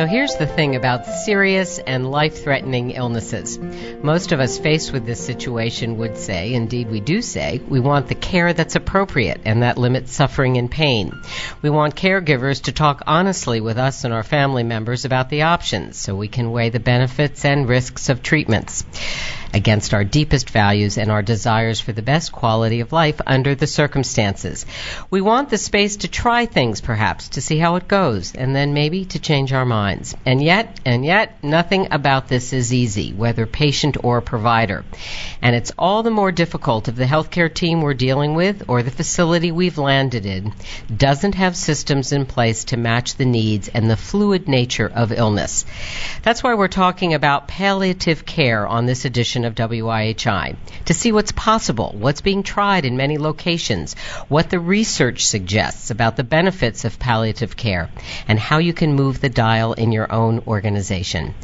So here's the thing about serious and life threatening illnesses. Most of us faced with this situation would say, indeed we do say, we want the care that's appropriate and that limits suffering and pain. We want caregivers to talk honestly with us and our family members about the options so we can weigh the benefits and risks of treatments against our deepest values and our desires for the best quality of life under the circumstances. We want the space to try things perhaps to see how it goes and then maybe to change our minds. And yet, and yet, nothing about this is easy, whether patient or provider. And it's all the more difficult if the healthcare team we're dealing with or the facility we've landed in doesn't have systems in place to match the needs and the fluid nature of illness. That's why we're talking about palliative care on this edition of WIHI to see what's possible, what's being tried in many locations, what the research suggests about the benefits of palliative care, and how you can move the dial in your own organization.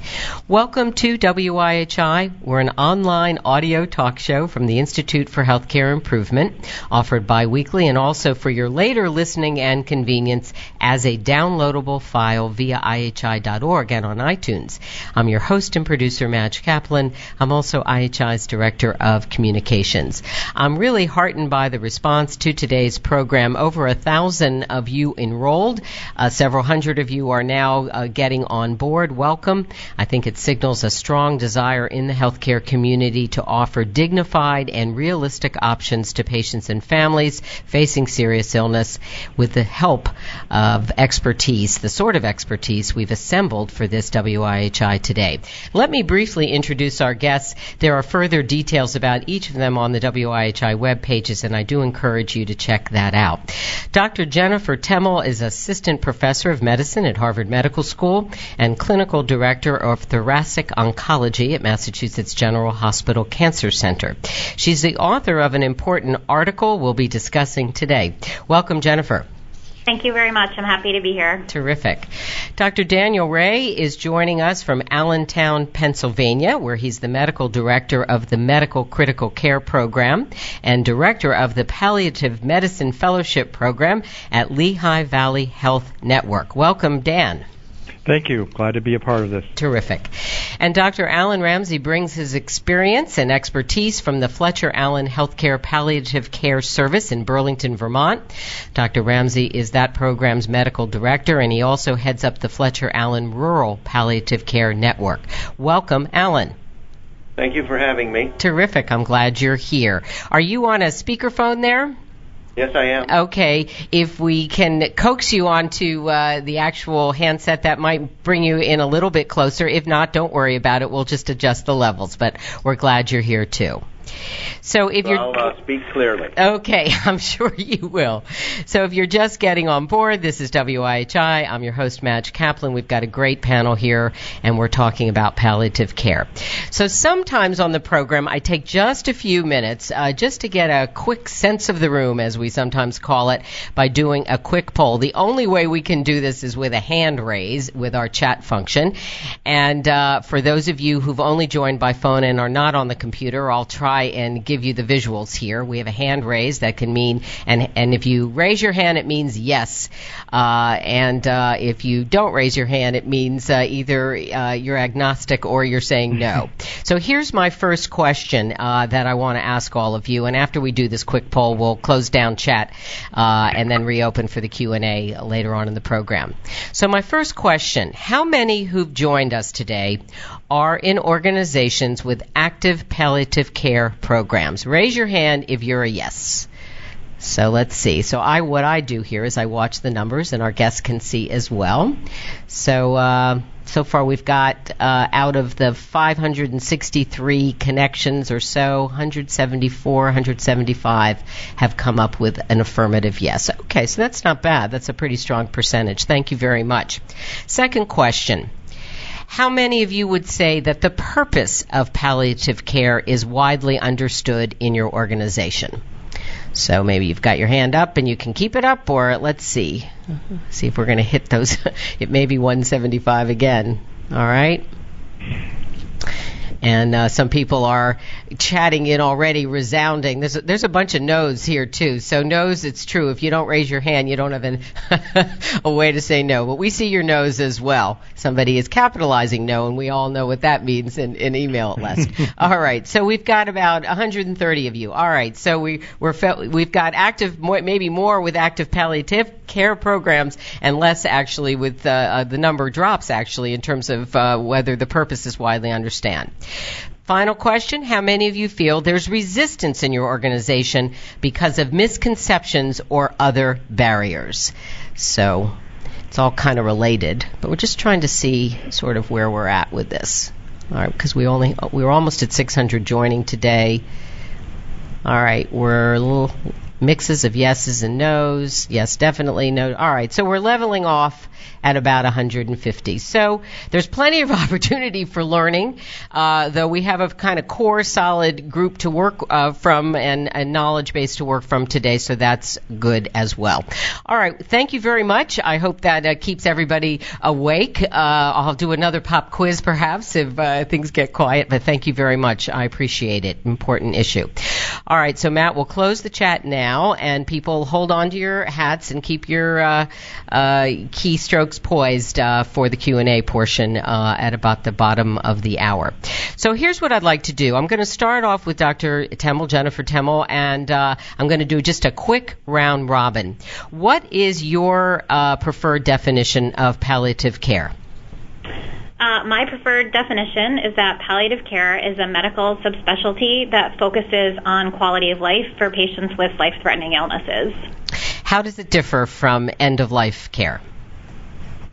Welcome to WIHI. We're an online audio talk show from the Institute for Healthcare Improvement, offered bi-weekly and also for your later listening and convenience as a downloadable file via IHI.org and on iTunes. I'm your host and producer, Madge Kaplan. I'm also IHI's Director of Communications. I'm really heartened by the response to today's program. Over a thousand of you enrolled. Uh, several hundred of you are now uh, getting on board. Welcome. I think it signals a strong desire in the healthcare community to offer dignified and realistic options to patients and families facing serious illness with the help of expertise, the sort of expertise we've assembled for this WIHI today. Let me briefly introduce our guests. There are further details about each of them on the WIHI web pages, and I do encourage you to check that out. Dr. Jennifer Temel is Assistant Professor of Medicine at Harvard Medical School and Clinical Director of Thoracic Oncology at Massachusetts General Hospital Cancer Center. She's the author of an important article we'll be discussing today. Welcome, Jennifer. Thank you very much. I'm happy to be here. Terrific. Dr. Daniel Ray is joining us from Allentown, Pennsylvania, where he's the medical director of the Medical Critical Care Program and director of the Palliative Medicine Fellowship Program at Lehigh Valley Health Network. Welcome, Dan. Thank you. Glad to be a part of this. Terrific. And Dr. Alan Ramsey brings his experience and expertise from the Fletcher Allen Healthcare Palliative Care Service in Burlington, Vermont. Dr. Ramsey is that program's medical director, and he also heads up the Fletcher Allen Rural Palliative Care Network. Welcome, Alan. Thank you for having me. Terrific. I'm glad you're here. Are you on a speakerphone there? Yes, I am. Okay, if we can coax you onto uh, the actual handset, that might bring you in a little bit closer. If not, don't worry about it. We'll just adjust the levels. But we're glad you're here too. So if you're, I'll uh, speak clearly. Okay, I'm sure you will. So if you're just getting on board, this is WIHI. I'm your host, Madge Kaplan. We've got a great panel here, and we're talking about palliative care. So sometimes on the program, I take just a few minutes uh, just to get a quick sense of the room, as we sometimes call it, by doing a quick poll. The only way we can do this is with a hand raise with our chat function. And uh, for those of you who've only joined by phone and are not on the computer, I'll try and give you the visuals here. We have a hand raised that can mean, and and if you raise your hand, it means yes, uh, and uh, if you don't raise your hand, it means uh, either uh, you're agnostic or you're saying no. so here's my first question uh, that I want to ask all of you, and after we do this quick poll, we'll close down chat uh, and then reopen for the Q and A later on in the program. So my first question: How many who've joined us today are in organizations with active palliative care programs? Raise your hand if you're a yes. So let's see. So I, what I do here is I watch the numbers, and our guests can see as well. So uh, so far we've got uh, out of the 563 connections or so, 174, 175 have come up with an affirmative yes. Okay, so that's not bad. That's a pretty strong percentage. Thank you very much. Second question. How many of you would say that the purpose of palliative care is widely understood in your organization? So maybe you've got your hand up and you can keep it up, or let's see. Mm-hmm. See if we're going to hit those. it may be 175 again. All right. And uh, some people are chatting in already, resounding. There's a, there's a bunch of no's here too. So no's, it's true. If you don't raise your hand, you don't have an, a way to say no. But we see your no's as well. Somebody is capitalizing no, and we all know what that means in, in email at least. all right. So we've got about 130 of you. All right. So we we're fe- we've got active, more, maybe more with active palliative care programs, and less actually with uh, uh, the number drops actually in terms of uh, whether the purpose is widely understand. Final question How many of you feel there's resistance in your organization because of misconceptions or other barriers? So it's all kind of related, but we're just trying to see sort of where we're at with this. All right, because we only we were almost at 600 joining today. All right, we're a little mixes of yeses and nos. Yes, definitely no. All right, so we're leveling off at about 150. So there's plenty of opportunity for learning, uh, though we have a kind of core solid group to work uh, from and a knowledge base to work from today, so that's good as well. All right, thank you very much. I hope that uh, keeps everybody awake. Uh, I'll do another pop quiz perhaps if uh, things get quiet, but thank you very much. I appreciate it. Important issue. All right, so Matt, we'll close the chat now, and people hold on to your hats and keep your uh, keystrokes poised uh, for the Q&A portion uh, at about the bottom of the hour. So here's what I'd like to do. I'm going to start off with Dr. Temel, Jennifer Temel, and uh, I'm going to do just a quick round robin. What is your uh, preferred definition of palliative care? Uh, my preferred definition is that palliative care is a medical subspecialty that focuses on quality of life for patients with life threatening illnesses. How does it differ from end of life care?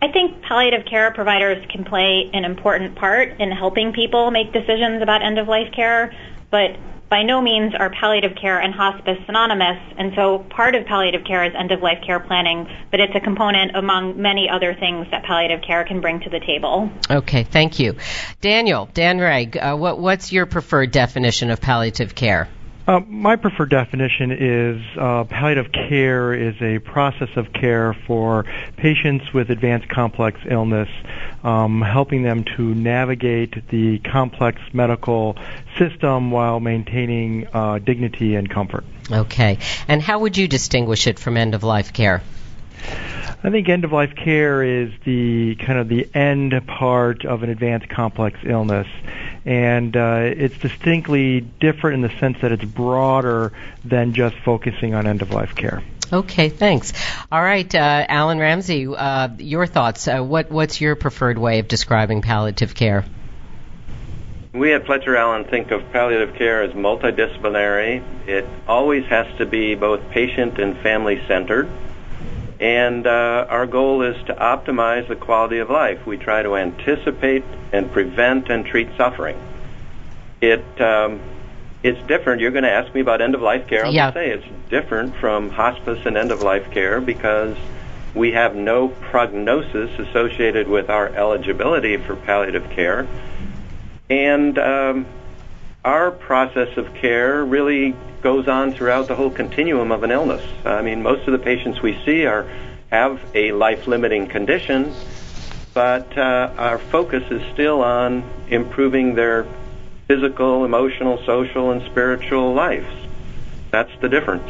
I think palliative care providers can play an important part in helping people make decisions about end of life care, but by no means are palliative care and hospice synonymous, and so part of palliative care is end of life care planning, but it's a component among many other things that palliative care can bring to the table. Okay, thank you. Daniel, Dan Ray, uh, what, what's your preferred definition of palliative care? Uh, my preferred definition is uh, palliative care is a process of care for patients with advanced complex illness, um, helping them to navigate the complex medical system while maintaining uh, dignity and comfort. Okay. And how would you distinguish it from end of life care? I think end of life care is the kind of the end part of an advanced complex illness, and uh, it's distinctly different in the sense that it's broader than just focusing on end of life care. Okay, thanks. All right, uh, Alan Ramsey, uh, your thoughts. Uh, what what's your preferred way of describing palliative care? We at Fletcher Allen think of palliative care as multidisciplinary. It always has to be both patient and family centered. And uh, our goal is to optimize the quality of life. We try to anticipate and prevent and treat suffering. It um, it's different. You're going to ask me about end of life care. I'll yeah. say it's different from hospice and end of life care because we have no prognosis associated with our eligibility for palliative care, and um, our process of care really goes on throughout the whole continuum of an illness. I mean, most of the patients we see are have a life-limiting condition, but uh, our focus is still on improving their physical, emotional, social, and spiritual lives. That's the difference.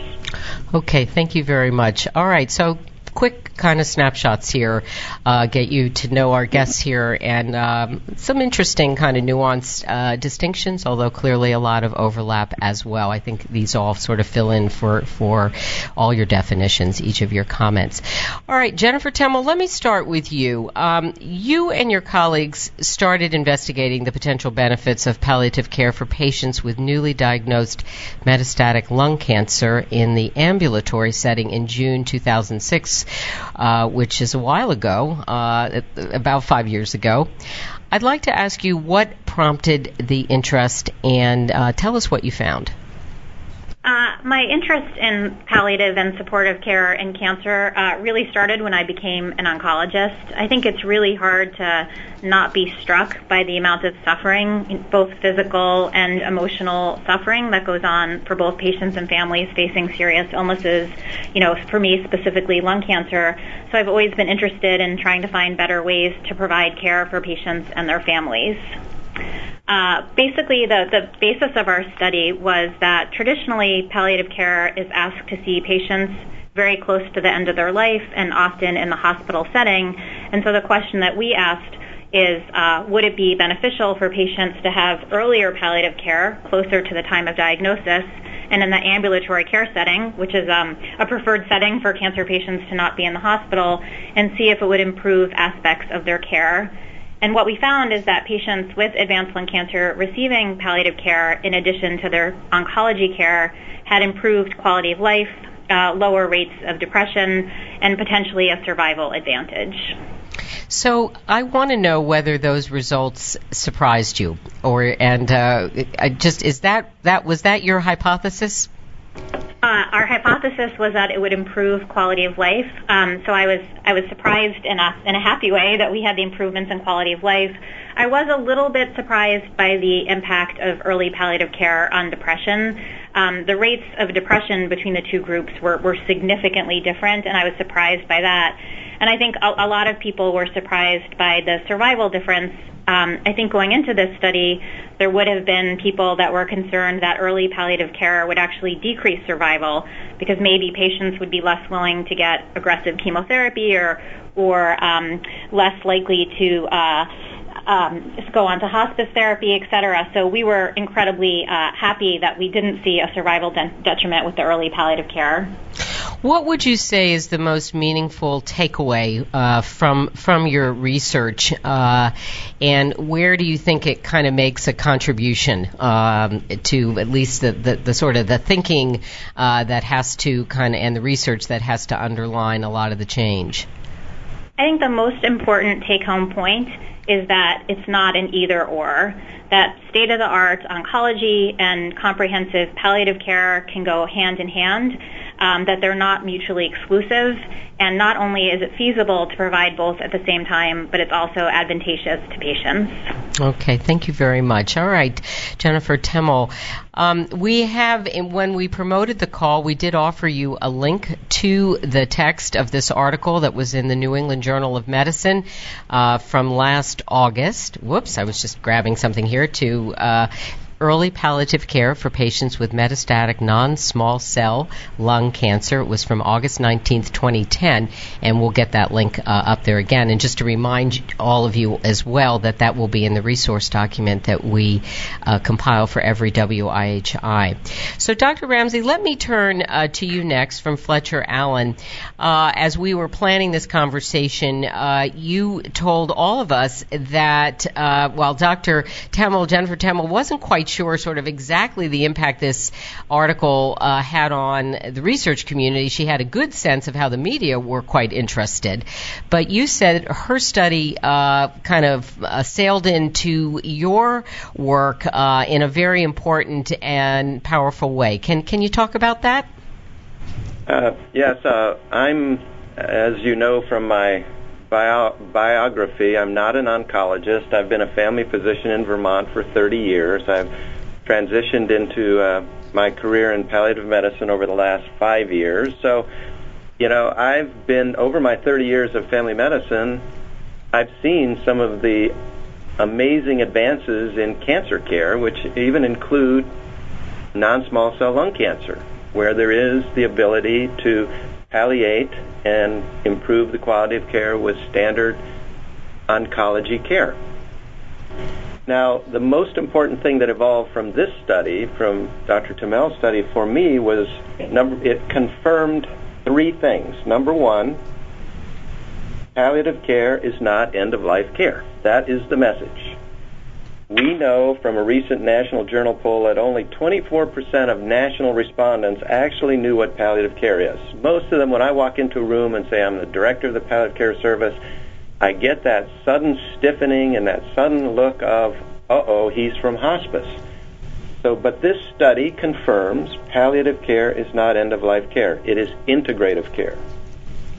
Okay, thank you very much. All right, so quick kind of snapshots here, uh, get you to know our guests here, and um, some interesting kind of nuanced uh, distinctions, although clearly a lot of overlap as well. I think these all sort of fill in for, for all your definitions, each of your comments. All right, Jennifer Temel, let me start with you. Um, you and your colleagues started investigating the potential benefits of palliative care for patients with newly diagnosed metastatic lung cancer in the ambulatory setting in June 2006 uh, which is a while ago, uh, about five years ago. I'd like to ask you what prompted the interest and uh, tell us what you found. Uh, my interest in palliative and supportive care in cancer uh, really started when I became an oncologist. I think it's really hard to not be struck by the amount of suffering, both physical and emotional suffering that goes on for both patients and families facing serious illnesses. You know, for me specifically lung cancer. So I've always been interested in trying to find better ways to provide care for patients and their families. Uh, basically, the, the basis of our study was that traditionally palliative care is asked to see patients very close to the end of their life and often in the hospital setting. And so the question that we asked is uh, would it be beneficial for patients to have earlier palliative care closer to the time of diagnosis and in the ambulatory care setting, which is um, a preferred setting for cancer patients to not be in the hospital, and see if it would improve aspects of their care. And what we found is that patients with advanced lung cancer receiving palliative care, in addition to their oncology care, had improved quality of life, uh, lower rates of depression, and potentially a survival advantage. So I want to know whether those results surprised you, or and uh, just is that that was that your hypothesis? Uh, our hypothesis was that it would improve quality of life. Um, so I was I was surprised in a in a happy way that we had the improvements in quality of life. I was a little bit surprised by the impact of early palliative care on depression. Um, the rates of depression between the two groups were, were significantly different, and I was surprised by that. And I think a, a lot of people were surprised by the survival difference. Um, I think going into this study, there would have been people that were concerned that early palliative care would actually decrease survival because maybe patients would be less willing to get aggressive chemotherapy or or um, less likely to uh, um, go on to hospice therapy, et cetera. So we were incredibly uh, happy that we didn't see a survival de- detriment with the early palliative care. What would you say is the most meaningful takeaway uh, from from your research, uh, and where do you think it kind of makes a contribution um, to at least the, the, the, sort of the thinking uh, that has to kind of and the research that has to underline a lot of the change? I think the most important take-home point is that it's not an either or. That state of the art oncology and comprehensive palliative care can go hand in hand um, that they're not mutually exclusive. And not only is it feasible to provide both at the same time, but it's also advantageous to patients. Okay, thank you very much. All right, Jennifer Temel. Um, we have, when we promoted the call, we did offer you a link to the text of this article that was in the New England Journal of Medicine uh, from last August. Whoops, I was just grabbing something here to uh, early palliative care for patients with metastatic non-small cell lung cancer. It was from August 19th, 2010, and we'll get that link uh, up there again. And just to remind all of you as well that that will be in the resource document that we uh, compile for every WIHI. So, Dr. Ramsey, let me turn uh, to you next from Fletcher Allen. Uh, as we were planning this conversation, uh, you told all of us that uh, while Dr. Temel, Jennifer Temel, wasn't quite sure sort of exactly the impact this article uh, had on the research community. She had a good sense of how the media were quite interested. But you said her study uh, kind of uh, sailed into your work uh, in a very important and powerful way. Can can you talk about that? Uh, yes, uh, I'm, as you know from my bio- biography. I'm not an oncologist. I've been a family physician in Vermont for 30 years. I've transitioned into uh, my career in palliative medicine over the last five years. So, you know, I've been over my 30 years of family medicine. I've seen some of the amazing advances in cancer care, which even include non-small cell lung cancer, where there is the ability to palliate and improve the quality of care with standard oncology care. Now, the most important thing that evolved from this study, from Dr. Temel's study, for me was number, it confirmed three things. Number one, palliative care is not end of life care. That is the message. We know from a recent National Journal poll that only 24% of national respondents actually knew what palliative care is. Most of them, when I walk into a room and say I'm the director of the palliative care service, I get that sudden stiffening and that sudden look of, uh-oh, he's from hospice. So, but this study confirms palliative care is not end-of-life care. It is integrative care.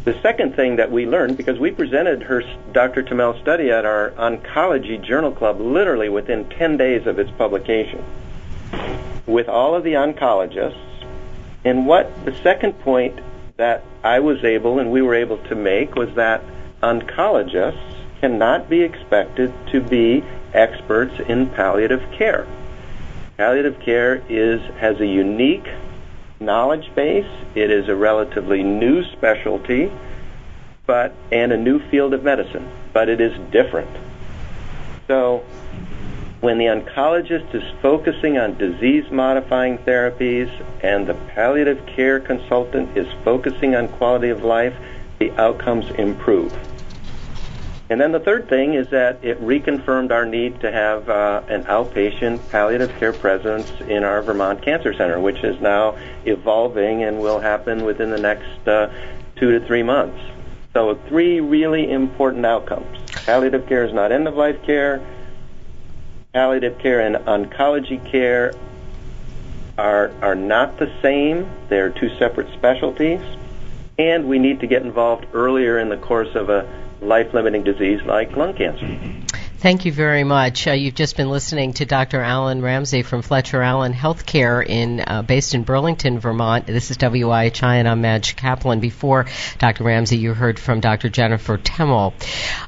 The second thing that we learned, because we presented her Dr. Temel's study at our oncology journal club literally within 10 days of its publication, with all of the oncologists, and what the second point that I was able and we were able to make was that oncologists cannot be expected to be experts in palliative care. Palliative care is has a unique knowledge base. It is a relatively new specialty, but and a new field of medicine, but it is different. So when the oncologist is focusing on disease modifying therapies and the palliative care consultant is focusing on quality of life, the outcomes improve. And then the third thing is that it reconfirmed our need to have uh, an outpatient palliative care presence in our Vermont Cancer Center, which is now evolving and will happen within the next uh, two to three months. So, three really important outcomes. Palliative care is not end of life care. Palliative care and oncology care are, are not the same, they're two separate specialties. And we need to get involved earlier in the course of a life limiting disease like lung cancer. Mm-hmm. Thank you very much. Uh, you've just been listening to Dr. Alan Ramsey from Fletcher Allen Healthcare in uh, based in Burlington, Vermont. This is WIHI, and I'm Madge Kaplan. Before Dr. Ramsey, you heard from Dr. Jennifer Temel.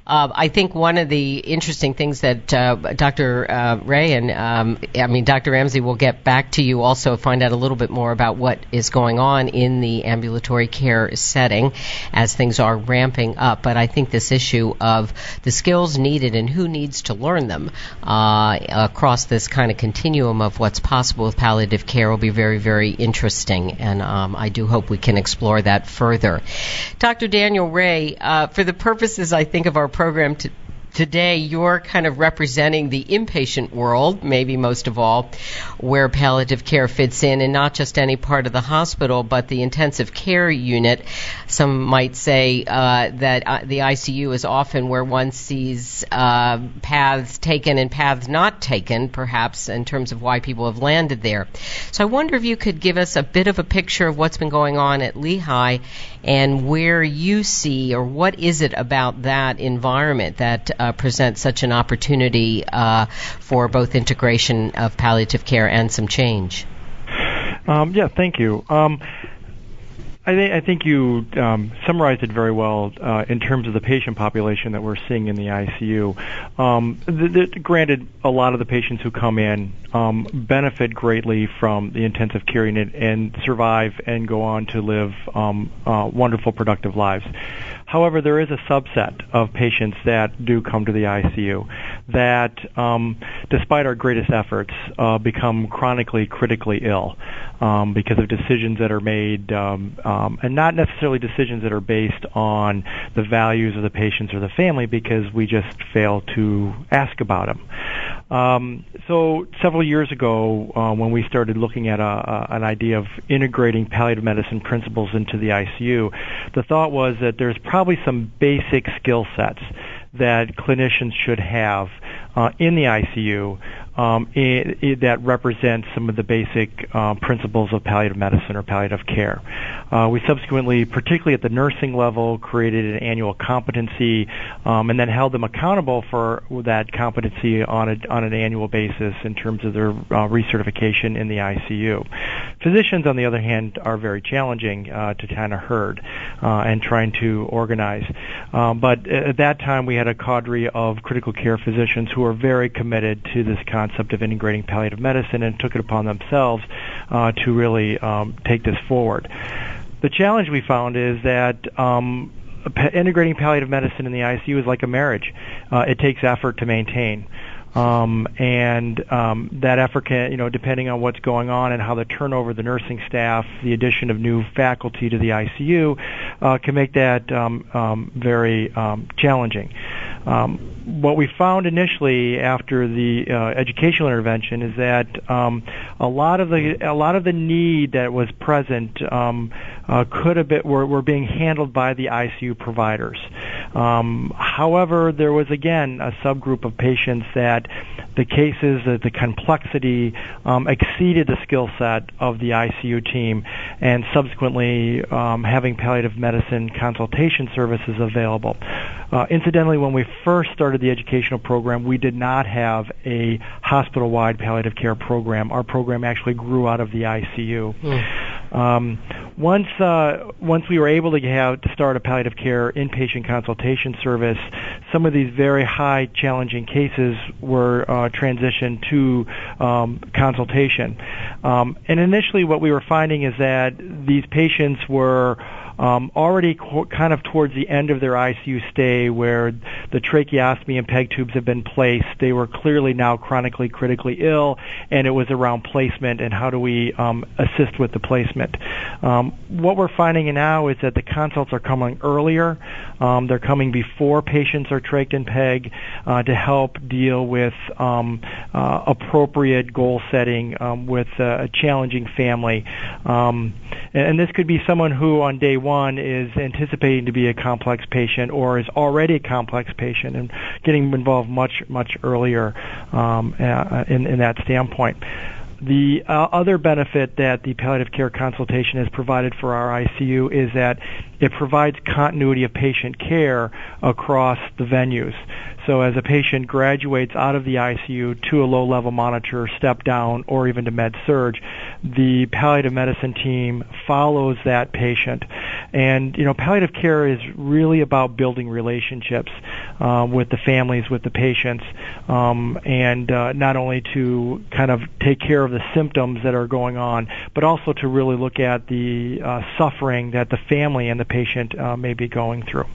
Uh, I think one of the interesting things that uh, Dr. Uh, Ray and um, I mean Dr. Ramsey will get back to you also find out a little bit more about what is going on in the ambulatory care setting as things are ramping up. But I think this issue of the skills needed and who needs needs to learn them uh, across this kind of continuum of what's possible with palliative care will be very, very interesting, and um, I do hope we can explore that further. Dr. Daniel Ray, uh, for the purposes, I think, of our program today you're kind of representing the inpatient world, maybe most of all, where palliative care fits in, and not just any part of the hospital, but the intensive care unit. Some might say uh, that uh, the ICU is often where one sees uh, paths taken and paths not taken, perhaps, in terms of why people have landed there. So I wonder if you could give us a bit of a picture of what's been going on at Lehigh and where you see, or what is it about that environment that uh, presents such an opportunity uh, for both integration of palliative care and some change? Um, yeah, thank you. Um, I, th- I think you um, summarized it very well uh, in terms of the patient population that we're seeing in the ICU. Um, the, the, granted, a lot of the patients who come in um, benefit greatly from the intensive care unit and survive and go on to live um, uh, wonderful, productive lives. However, there is a subset of patients that do come to the ICU that, um, despite our greatest efforts, uh, become chronically critically ill um, because of decisions that are made, um, um, and not necessarily decisions that are based on the values of the patients or the family, because we just fail to ask about them. Um, so several years ago, uh, when we started looking at a, a, an idea of integrating palliative medicine principles into the ICU, the thought was that there's probably some basic skill sets that clinicians should have uh, in the ICU um, it, it, that represents some of the basic uh, principles of palliative medicine or palliative care. Uh, we subsequently, particularly at the nursing level, created an annual competency um, and then held them accountable for that competency on, a, on an annual basis in terms of their uh, recertification in the ICU. Physicians, on the other hand, are very challenging uh, to kind of herd uh, and trying to organize. Um, but at that time, we had a cadre of critical care physicians who were very committed to this concept concept of integrating palliative medicine and took it upon themselves uh, to really um, take this forward. The challenge we found is that um, integrating palliative medicine in the ICU is like a marriage. Uh, it takes effort to maintain. Um, and um, that effort can, you know, depending on what's going on and how the turnover of the nursing staff, the addition of new faculty to the ICU, uh, can make that um, um, very um, challenging. Um, what we found initially after the uh, educational intervention is that um, a lot of the a lot of the need that was present um, uh, could have been were, were being handled by the ICU providers. Um, however, there was again a subgroup of patients that the cases, that the complexity um, exceeded the skill set of the ICU team, and subsequently um, having palliative medicine consultation services available. Uh, incidentally, when we first started the educational program, we did not have a hospital-wide palliative care program. Our program actually grew out of the ICU. Mm. Um, once uh, once we were able to have to start a palliative care inpatient consultation service, some of these very high challenging cases were uh, transitioned to um, consultation. Um, and initially, what we were finding is that these patients were um, already co- kind of towards the end of their ICU stay where the tracheostomy and peg tubes have been placed. They were clearly now chronically critically ill, and it was around placement and how do we um, assist with the placement. Um, what we're finding now is that the consults are coming earlier. Um, they're coming before patients are trached and peg uh, to help deal with um, uh, appropriate goal setting um, with a challenging family. Um, and, and this could be someone who on day one is anticipating to be a complex patient or is already a complex patient and getting involved much much earlier um, uh, in, in that standpoint. The uh, other benefit that the palliative care consultation has provided for our ICU is that it provides continuity of patient care across the venues. So as a patient graduates out of the ICU to a low-level monitor, step down, or even to med surg, the palliative medicine team follows that patient. And you know, palliative care is really about building relationships uh, with the families, with the patients, um, and uh, not only to kind of take care of the symptoms that are going on, but also to really look at the uh, suffering that the family and the patient uh, may be going through.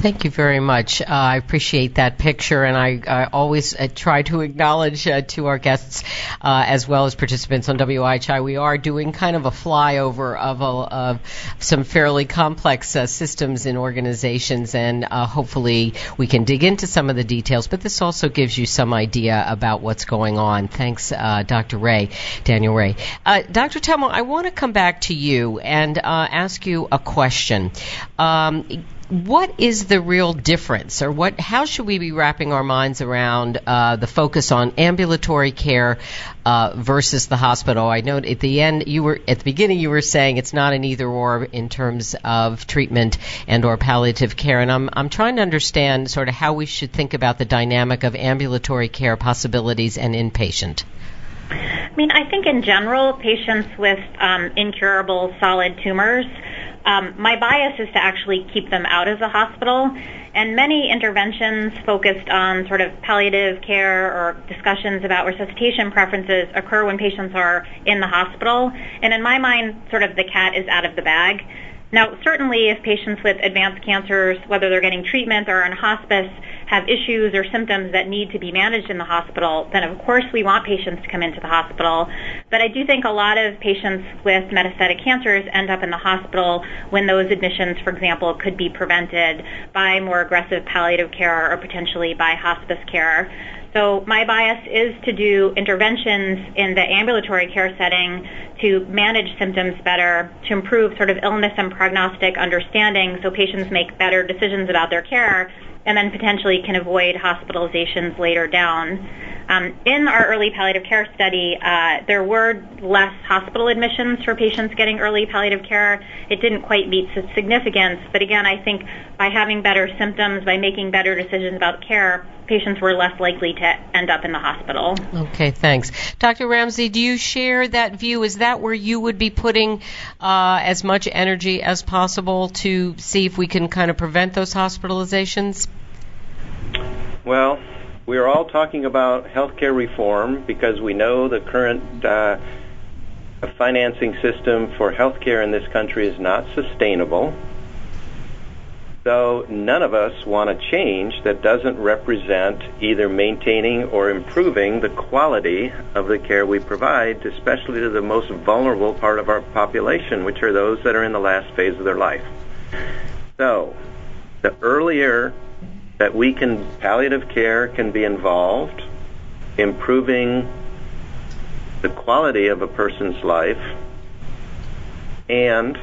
Thank you very much. Uh, I appreciate that picture, and I, I always uh, try to acknowledge uh, to our guests uh, as well as participants on WIHI, we are doing kind of a flyover of, a, of some fairly complex uh, systems in organizations, and uh, hopefully we can dig into some of the details. But this also gives you some idea about what's going on. Thanks, Dr. Ray, Daniel Ray. Dr. Temel, I want to come back to you and ask you a question. Um, what is the real difference, or what? How should we be wrapping our minds around uh, the focus on ambulatory care uh, versus the hospital? I know at the end you were at the beginning you were saying it's not an either or in terms of treatment and or palliative care, and I'm I'm trying to understand sort of how we should think about the dynamic of ambulatory care possibilities and inpatient. I mean, I think in general, patients with um, incurable solid tumors um, my bias is to actually keep them out of the hospital. And many interventions focused on sort of palliative care or discussions about resuscitation preferences occur when patients are in the hospital. And in my mind, sort of the cat is out of the bag. Now, certainly if patients with advanced cancers, whether they're getting treatment or in hospice, have issues or symptoms that need to be managed in the hospital, then of course we want patients to come into the hospital. But I do think a lot of patients with metastatic cancers end up in the hospital when those admissions, for example, could be prevented by more aggressive palliative care or potentially by hospice care. So my bias is to do interventions in the ambulatory care setting to manage symptoms better, to improve sort of illness and prognostic understanding so patients make better decisions about their care and then potentially can avoid hospitalizations later down. Um, in our early palliative care study, uh, there were less hospital admissions for patients getting early palliative care. It didn't quite meet significance, but again, I think by having better symptoms, by making better decisions about care, patients were less likely to end up in the hospital. Okay, thanks. Dr. Ramsey, do you share that view? Is that where you would be putting uh, as much energy as possible to see if we can kind of prevent those hospitalizations? Well, we are all talking about healthcare reform because we know the current uh, financing system for healthcare in this country is not sustainable. So none of us want a change that doesn't represent either maintaining or improving the quality of the care we provide, especially to the most vulnerable part of our population, which are those that are in the last phase of their life. So the earlier that we can palliative care can be involved improving the quality of a person's life and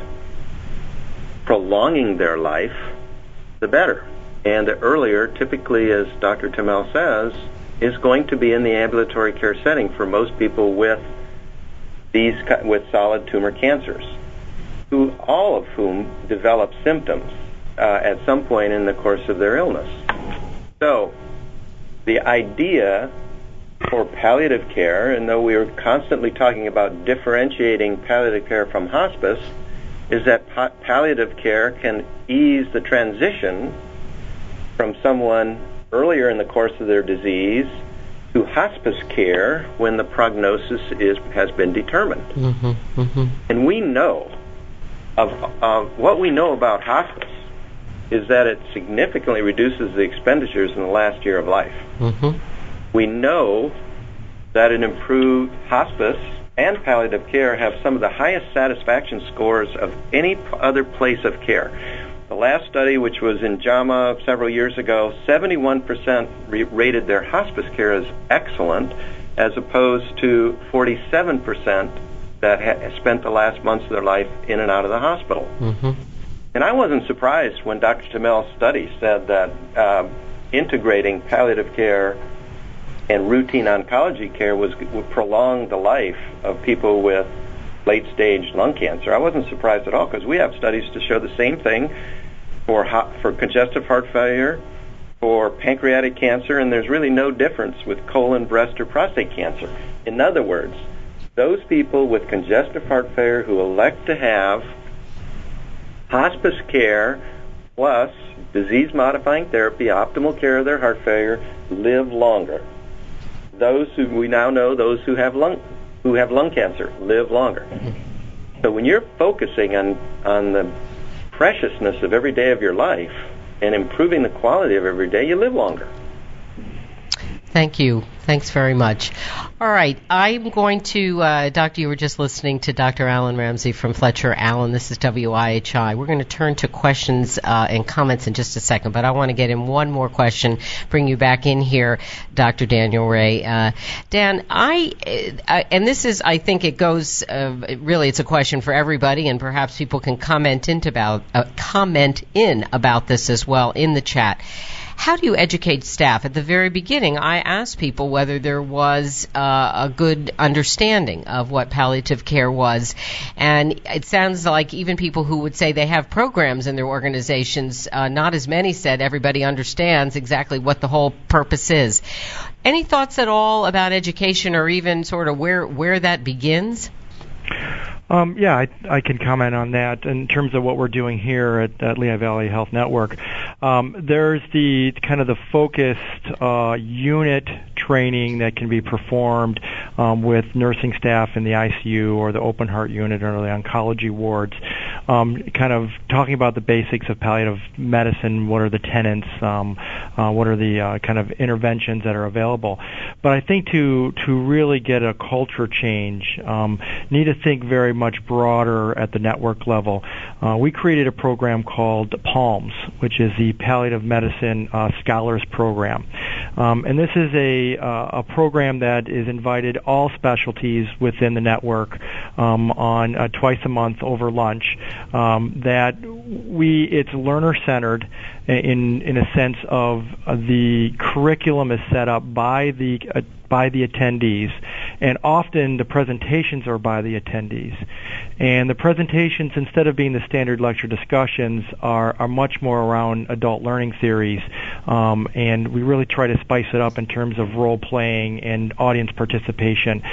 prolonging their life the better. And the earlier typically as dr Temel says is going to be in the ambulatory care setting for most people with these with solid tumor cancers who all of whom develop symptoms uh, at some point in the course of their illness. So, the idea for palliative care, and though we are constantly talking about differentiating palliative care from hospice, is that pa- palliative care can ease the transition from someone earlier in the course of their disease to hospice care when the prognosis is has been determined. Mm-hmm, mm-hmm. And we know of, of what we know about hospice is that it significantly reduces the expenditures in the last year of life. Mm-hmm. We know that an improved hospice and palliative care have some of the highest satisfaction scores of any other place of care. The last study, which was in JAMA several years ago, 71% re- rated their hospice care as excellent, as opposed to 47% that ha- spent the last months of their life in and out of the hospital. Mm-hmm. And I wasn't surprised when Dr. Temel's study said that uh, integrating palliative care and routine oncology care was would prolong the life of people with late stage lung cancer. I wasn't surprised at all because we have studies to show the same thing for for congestive heart failure, for pancreatic cancer, and there's really no difference with colon, breast, or prostate cancer. In other words, those people with congestive heart failure who elect to have hospice care plus disease modifying therapy, optimal care of their heart failure, live longer those who we now know those who have lung who have lung cancer live longer. Mm-hmm. So when you're focusing on on the preciousness of every day of your life and improving the quality of every day, you live longer. Thank you. Thanks very much. All right, I'm going to, uh, Doctor, you were just listening to Dr. Alan Ramsey from Fletcher Allen. This is WIHI. We're going to turn to questions uh, and comments in just a second, but I want to get in one more question, bring you back in here, Dr. Daniel Ray. Uh, Dan, I, uh, and this is, I think it goes, uh, really, it's a question for everybody, and perhaps people can comment into about, uh, comment in about this as well in the chat. How do you educate staff? At the very beginning, I asked people whether there was uh, a good understanding of what palliative care was. And it sounds like even people who would say they have programs in their organizations, uh, not as many said everybody understands exactly what the whole purpose is. Any thoughts at all about education or even sort of where, where that begins? Um, yeah, I, I can comment on that in terms of what we're doing here at, at Lehigh Valley Health Network. Um, there's the kind of the focused uh, unit training that can be performed um, with nursing staff in the ICU or the open heart unit or the oncology wards. Um, kind of talking about the basics of palliative medicine. What are the tenets? Um, uh, what are the uh, kind of interventions that are available? But I think to to really get a culture change, um, need to think very much broader at the network level. Uh, we created a program called PALMS, which is the Palliative Medicine uh, Scholars Program. Um, and this is a, uh, a program that is invited all specialties within the network um, on uh, twice a month over lunch. Um, that we it's learner centered in in a sense of uh, the curriculum is set up by the uh, by the attendees, and often the presentations are by the attendees. And the presentations, instead of being the standard lecture discussions, are, are much more around adult learning theories, um, and we really try to spice it up in terms of role playing and audience participation.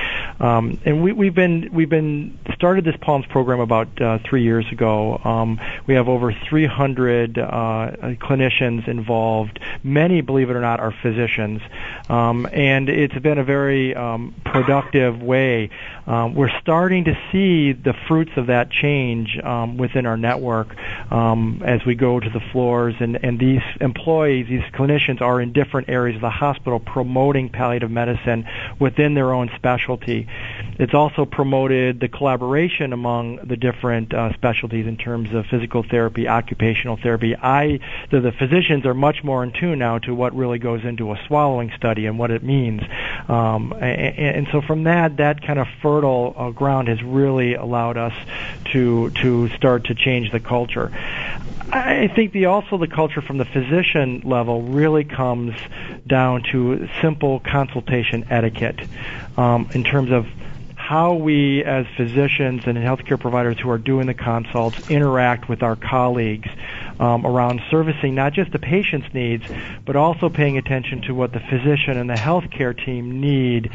Um, and we, we've been we've been started this Palms program about uh, three years ago. Um, we have over 300 uh, clinicians involved. Many, believe it or not, are physicians, um, and it's been a very um, productive way. Um, we're starting to see the fruits of that change um, within our network um, as we go to the floors, and, and these employees, these clinicians, are in different areas of the hospital promoting palliative medicine within their own specialty. It's also promoted the collaboration among the different uh, specialties in terms of physical therapy, occupational therapy. I, the, the physicians are much more in tune now to what really goes into a swallowing study and what it means. Um, and, and, so from that, that kind of fertile uh, ground has really allowed us to to start to change the culture. I think the also the culture from the physician level really comes down to simple consultation etiquette um, in terms of how we as physicians and healthcare providers who are doing the consults interact with our colleagues um, around servicing not just the patient's needs, but also paying attention to what the physician and the healthcare team need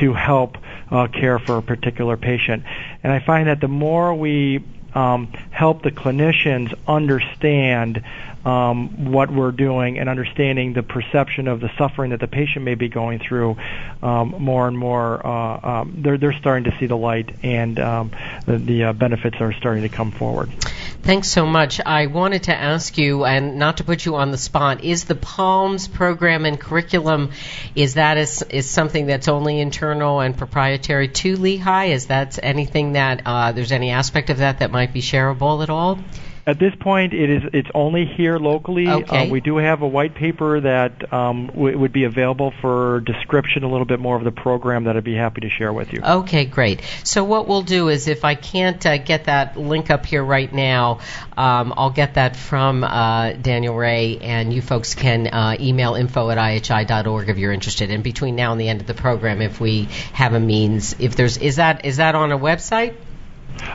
to help uh, care for a particular patient. And I find that the more we um, help the clinicians understand um, what we're doing and understanding the perception of the suffering that the patient may be going through, um, more and more uh, um, they're they're starting to see the light and um, the, the uh, benefits are starting to come forward. Thanks so much. I wanted to ask you, and not to put you on the spot, is the PALMS program and curriculum is that is, is something that's only internal and proprietary to Lehigh? Is that anything that uh, there's any aspect of that that might be shareable at all? At this point, it is it's only here locally. Okay. Uh, we do have a white paper that um, w- would be available for description a little bit more of the program that I'd be happy to share with you. Okay, great. So what we'll do is, if I can't uh, get that link up here right now, um, I'll get that from uh, Daniel Ray, and you folks can uh, email info at ihi.org if you're interested. And between now and the end of the program, if we have a means, if there's is that is that on a website?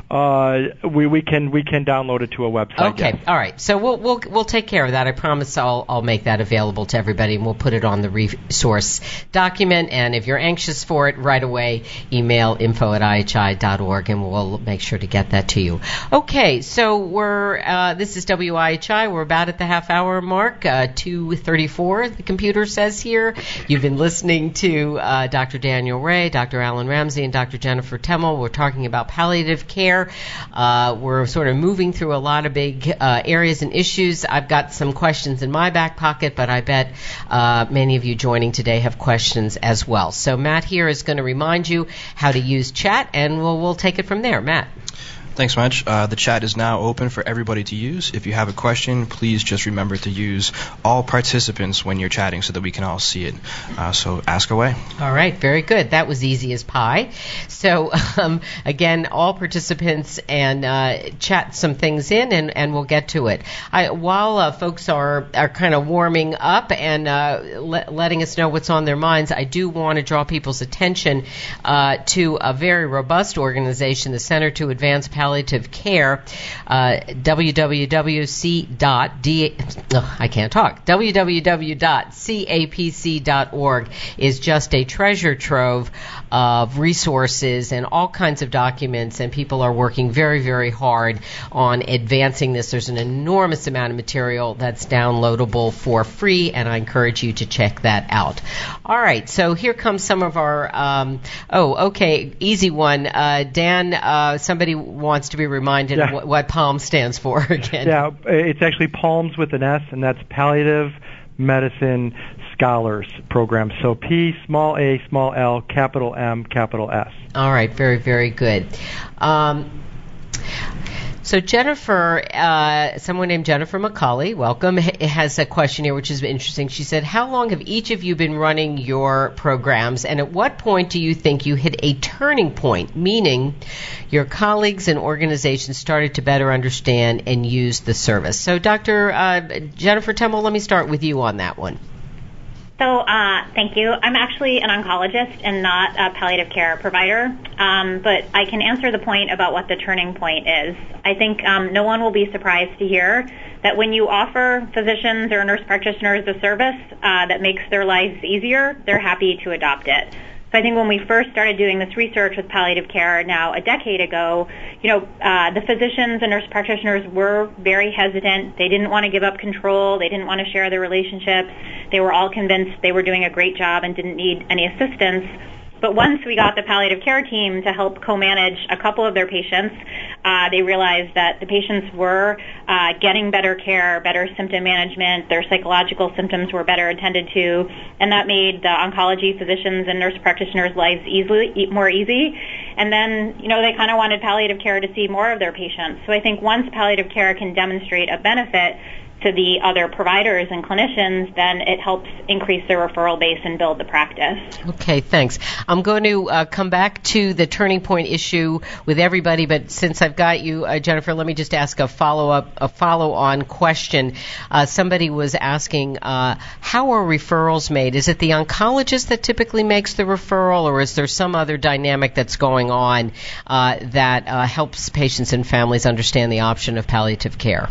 Uh, we we can we can download it to a website. Okay, yes. all right. So we'll we'll we'll take care of that. I promise I'll I'll make that available to everybody, and we'll put it on the resource document. And if you're anxious for it, right away, email info at ihi.org, and we'll make sure to get that to you. Okay, so we're uh, this is WIHI. We're about at the half hour mark, uh, two thirty four. The computer says here. You've been listening to uh, Dr. Daniel Ray, Dr. Alan Ramsey, and Dr. Jennifer Temel. We're talking about palliative care. Uh, we're sort of moving through a lot of big uh, areas and issues. I've got some questions in my back pocket, but I bet uh, many of you joining today have questions as well. So Matt here is going to remind you how to use chat, and we'll, we'll take it from there. Matt. Thanks much. Uh, the chat is now open for everybody to use. If you have a question, please just remember to use all participants when you're chatting so that we can all see it. Uh, so ask away. All right, very good. That was easy as pie. So um, again, all participants and uh, chat some things in, and, and we'll get to it. I, while uh, folks are are kind of warming up and uh, le- letting us know what's on their minds, I do want to draw people's attention uh, to a very robust organization, the Center to Advance Palliative Care, uh, www.c.d. Oh, I can't talk. www.capc.org is just a treasure trove of resources and all kinds of documents, and people are working very, very hard on advancing this. There's an enormous amount of material that's downloadable for free, and I encourage you to check that out. All right, so here comes some of our. Um, oh, okay, easy one. Uh, Dan, uh, somebody wants to be reminded Yeah. what, what PALM stands for again. Yeah, it's actually Palms with an S, and that's Palliative Medicine Scholars Program. So P, small a, small l, capital M, capital S. All right, very, very good. Um, so Jennifer, uh, someone named Jennifer McCauley, welcome, ha- has a question here which is interesting. She said, "How long have each of you been running your programs, and at what point do you think you hit a turning point, meaning your colleagues and organizations started to better understand and use the service?" So, Dr. Uh, Jennifer Temel, let me start with you on that one. So, uh, thank you. I'm actually an oncologist and not a palliative care provider, um, but I can answer the point about what the turning point is. I think um, no one will be surprised to hear that when you offer physicians or nurse practitioners a service uh, that makes their lives easier, they're happy to adopt it. So I think when we first started doing this research with palliative care now a decade ago, you know, uh, the physicians and nurse practitioners were very hesitant. They didn't want to give up control. They didn't want to share their relationships. They were all convinced they were doing a great job and didn't need any assistance. But once we got the palliative care team to help co-manage a couple of their patients, uh, they realized that the patients were uh, getting better care, better symptom management, their psychological symptoms were better attended to, and that made the oncology physicians and nurse practitioners' lives easily more easy. And then, you know, they kind of wanted palliative care to see more of their patients. So I think once palliative care can demonstrate a benefit to the other providers and clinicians, then it helps increase their referral base and build the practice. Okay, thanks. I'm going to uh, come back to the turning point issue with everybody, but since I've got you, uh, Jennifer, let me just ask a follow up, a follow on question. Uh, somebody was asking, uh, how are referrals made? Is it the oncologist that typically makes the referral, or is there some other dynamic that's going on uh, that uh, helps patients and families understand the option of palliative care?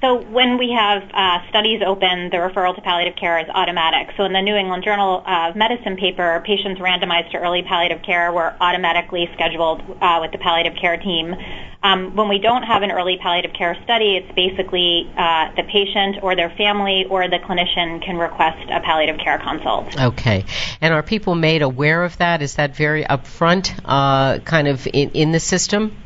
So when we have uh, studies open, the referral to palliative care is automatic. So in the New England Journal of Medicine paper, patients randomized to early palliative care were automatically scheduled uh, with the palliative care team. Um, when we don't have an early palliative care study, it's basically uh, the patient or their family or the clinician can request a palliative care consult. Okay. And are people made aware of that? Is that very upfront, uh, kind of in, in the system?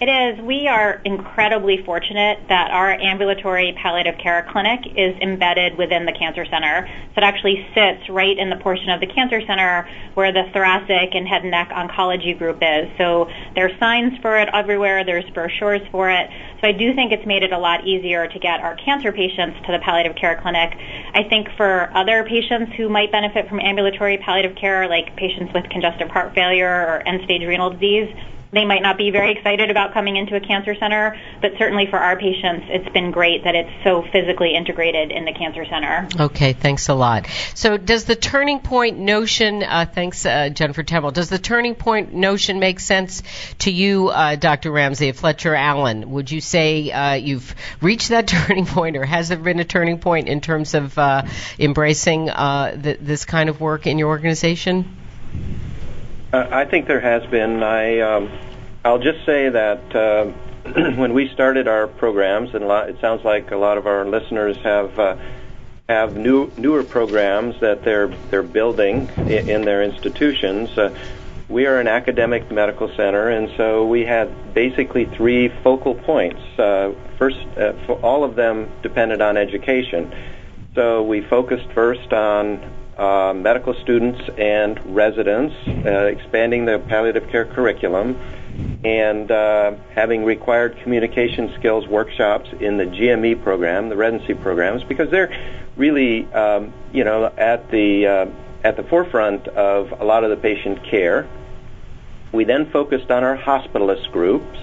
It is. We are incredibly fortunate that our ambulatory palliative care clinic is embedded within the cancer center. So it actually sits right in the portion of the cancer center where the thoracic and head and neck oncology group is. So there's signs for it everywhere. There's brochures for it. So I do think it's made it a lot easier to get our cancer patients to the palliative care clinic. I think for other patients who might benefit from ambulatory palliative care, like patients with congestive heart failure or end-stage renal disease, they might not be very excited about coming into a cancer center, but certainly for our patients, it's been great that it's so physically integrated in the cancer center. Okay, thanks a lot. So, does the turning point notion, uh, thanks, uh, Jennifer Temel, does the turning point notion make sense to you, uh, Dr. Ramsey, Fletcher Allen? Would you say uh, you've reached that turning point, or has there been a turning point in terms of uh, embracing uh, th- this kind of work in your organization? Uh, I think there has been. I um, I'll just say that uh, when we started our programs, and lot, it sounds like a lot of our listeners have uh, have new newer programs that they're they're building in, in their institutions. Uh, we are an academic medical center, and so we had basically three focal points. Uh, first, uh, all of them depended on education. So we focused first on uh, medical students and residents, uh, expanding the palliative care curriculum, and uh, having required communication skills workshops in the GME program, the residency programs, because they're really, um, you know, at the uh, at the forefront of a lot of the patient care. We then focused on our hospitalist groups,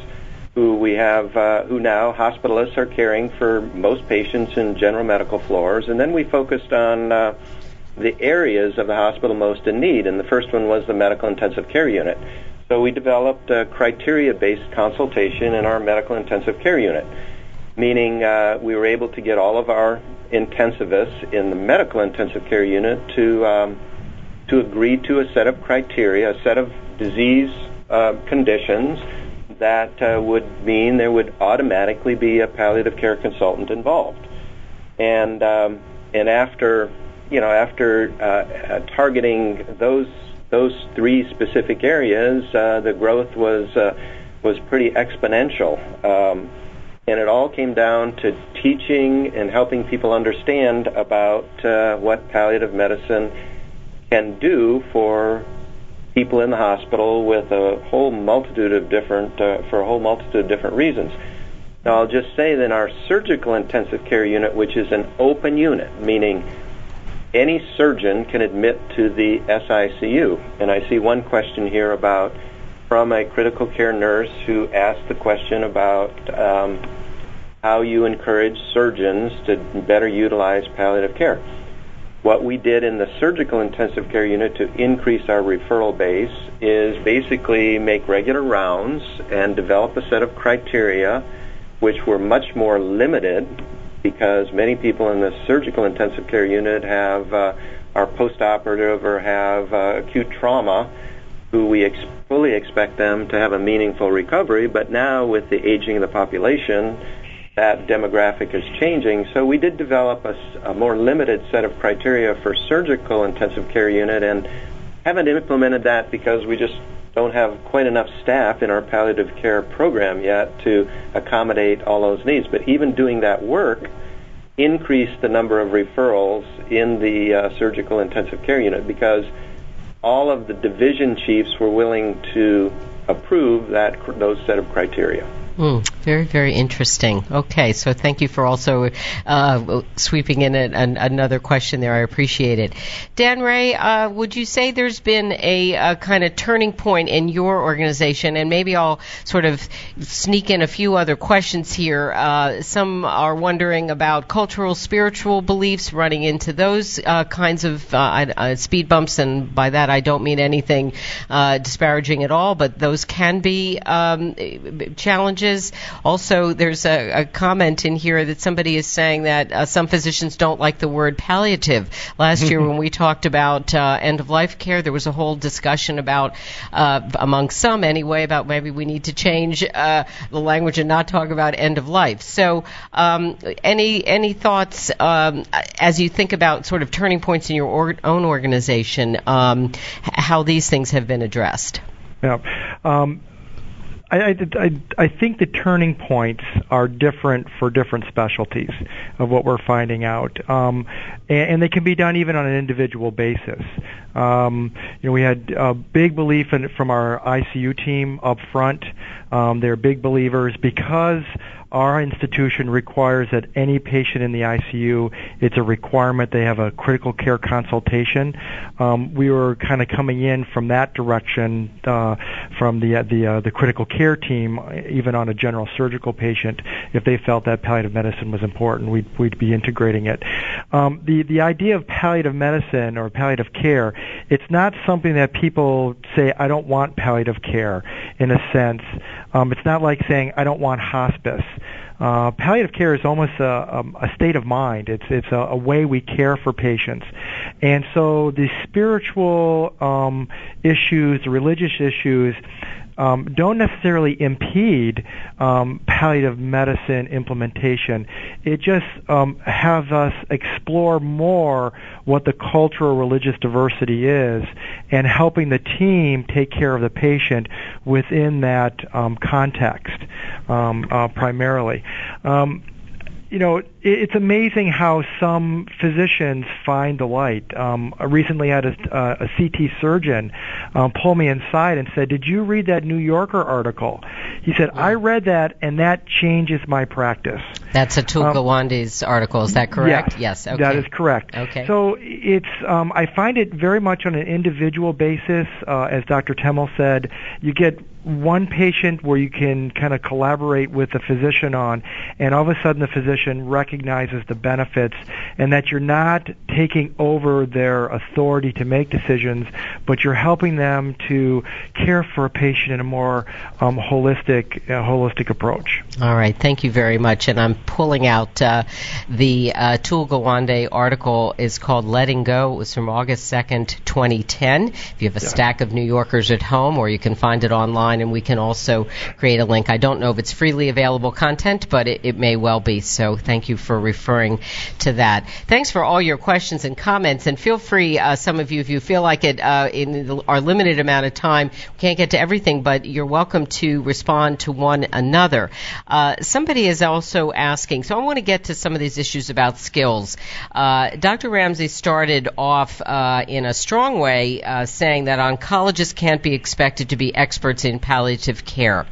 who we have, uh, who now hospitalists are caring for most patients in general medical floors, and then we focused on uh, the areas of the hospital most in need, and the first one was the medical intensive care unit. So we developed a criteria-based consultation in our medical intensive care unit, meaning uh, we were able to get all of our intensivists in the medical intensive care unit to um, to agree to a set of criteria, a set of disease uh, conditions that uh, would mean there would automatically be a palliative care consultant involved. And um, and after you know, after uh, uh, targeting those those three specific areas, uh, the growth was uh, was pretty exponential, um, and it all came down to teaching and helping people understand about uh, what palliative medicine can do for people in the hospital with a whole multitude of different uh, for a whole multitude of different reasons. Now, I'll just say that our surgical intensive care unit, which is an open unit, meaning any surgeon can admit to the SICU. And I see one question here about from a critical care nurse who asked the question about um, how you encourage surgeons to better utilize palliative care. What we did in the surgical intensive care unit to increase our referral base is basically make regular rounds and develop a set of criteria which were much more limited because many people in the surgical intensive care unit have uh, are postoperative or have uh, acute trauma who we ex- fully expect them to have a meaningful recovery. But now with the aging of the population that demographic is changing. So we did develop a, a more limited set of criteria for surgical intensive care unit and haven't implemented that because we just don't have quite enough staff in our palliative care program yet to accommodate all those needs. But even doing that work increased the number of referrals in the uh, surgical intensive care unit because all of the division chiefs were willing to approve that those set of criteria. Mm, very, very interesting. Okay, so thank you for also uh, sweeping in a, an, another question there. I appreciate it. Dan Ray, uh, would you say there's been a, a, kind of turning point in your organization? And maybe I'll sort of sneak in a few other questions here. Uh, some are wondering about cultural, spiritual beliefs, running into those uh, kinds of uh, uh, speed bumps, and by that I don't mean anything disparaging at all, but those can be um, challenges challenges? Also, there's a, a comment in here that somebody is saying that uh, some physicians don't like the word palliative. Last year, when we talked about uh, end of life care, there was a whole discussion about, uh, among some anyway, about maybe we need to change uh, the language and not talk about end of life. So, um, any any thoughts um, as you think about sort of turning points in your or- own organization, um, how these things have been addressed? Yeah. Um, I, I, I think the turning points are different for different specialties of what we're finding out, um, and, and they can be done even on an individual basis. Um, you know, we had a big belief in from our ICU team up front. Um, they're big believers because our institution requires that any patient in the ICU, it's a requirement they have a critical care consultation. Um, we were kind of coming in from that direction uh, from the the uh, the critical care team, even on a general surgical patient, if they felt that palliative medicine was important, we'd we'd be integrating it. Um, the the idea of palliative medicine or palliative care, it's not something that people say I don't want palliative care in a sense. Um, it's not like saying I don't want hospice. Uh, palliative care is almost a, um, a state of mind. It's it's a, a, way we care for patients, and so the spiritual um, issues, the religious issues, um, don't necessarily impede um, palliative medicine implementation. It just um, has us explore more what the cultural religious diversity is and helping the team take care of the patient within that um, context um, uh, primarily. Um, you know, it's amazing how some physicians find the light. Um, I recently had a, uh, a CT surgeon um, pull me inside and said, "Did you read that New Yorker article?" He said, "I read that, and that changes my practice." That's Atul um, Gawande's article. Is that correct? Yes, yes okay. that is correct. Okay. So it's um, I find it very much on an individual basis. Uh, as Dr. Temel said, you get one patient where you can kind of collaborate with the physician on, and all of a sudden the physician recognizes the benefits, and that you're not taking over their authority to make decisions, but you're helping them to care for a patient in a more um, holistic, uh, holistic approach. All right, thank you very much. And I'm pulling out uh, the uh, Atul Gawande article is called "Letting Go." It was from August 2nd, 2010. If you have a yeah. stack of New Yorkers at home, or you can find it online online, and we can also create a link. I don't know if it's freely available content, but it, it may well be. So thank you for referring to that. Thanks for all your questions and comments, and feel free, uh, some of you, if you feel like it, uh, in our limited amount of time, we can't get to everything, but you're welcome to respond to one another. Uh, somebody is also asking, so I want to get to some of these issues about skills. Uh, Dr. Ramsey started off uh, in a strong way uh, saying that oncologists can't be expected to be experts in palliative care.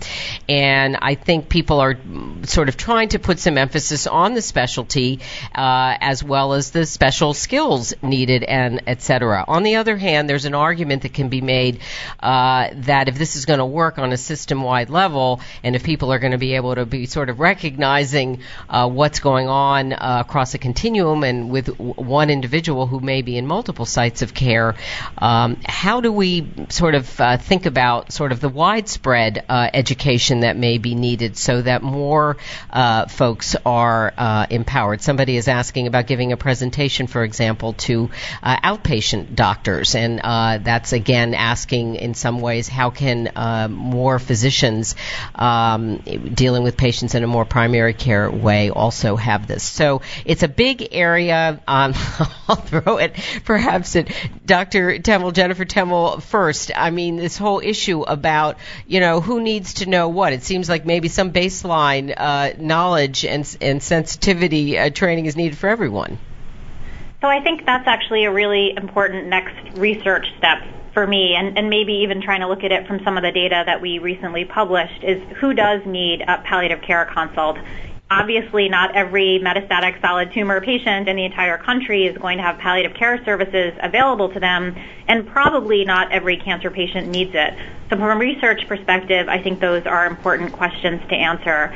And I think people are sort of trying to put some emphasis on the specialty uh, as well as the special skills needed and et cetera. On the other hand, there's an argument that can be made uh, that if this is going to work on a system-wide level and if people are going to be able to be sort of recognizing uh, what's going on uh, across a continuum and with w- one individual who may be in multiple sites of care, um, how do we sort of uh, think about sort of the wide widespread uh, education that may be needed so that more uh, folks are uh, empowered. Somebody is asking about giving a presentation, for example, to uh, outpatient doctors, and uh, that's again asking in some ways how can uh, more physicians um, dealing with patients in a more primary care way also have this. So it's a big area. Um, I'll throw it perhaps at Dr. Temel, Jennifer Temel first. I mean, this whole issue about you know, who needs to know what? It seems like maybe some baseline uh, knowledge and, and sensitivity uh, training is needed for everyone. So I think that's actually a really important next research step for me, and, and maybe even trying to look at it from some of the data that we recently published, is who does need a palliative care consult obviously not every metastatic solid tumor patient in the entire country is going to have palliative care services available to them, and probably not every cancer patient needs it. So from a research perspective, I think those are important questions to answer.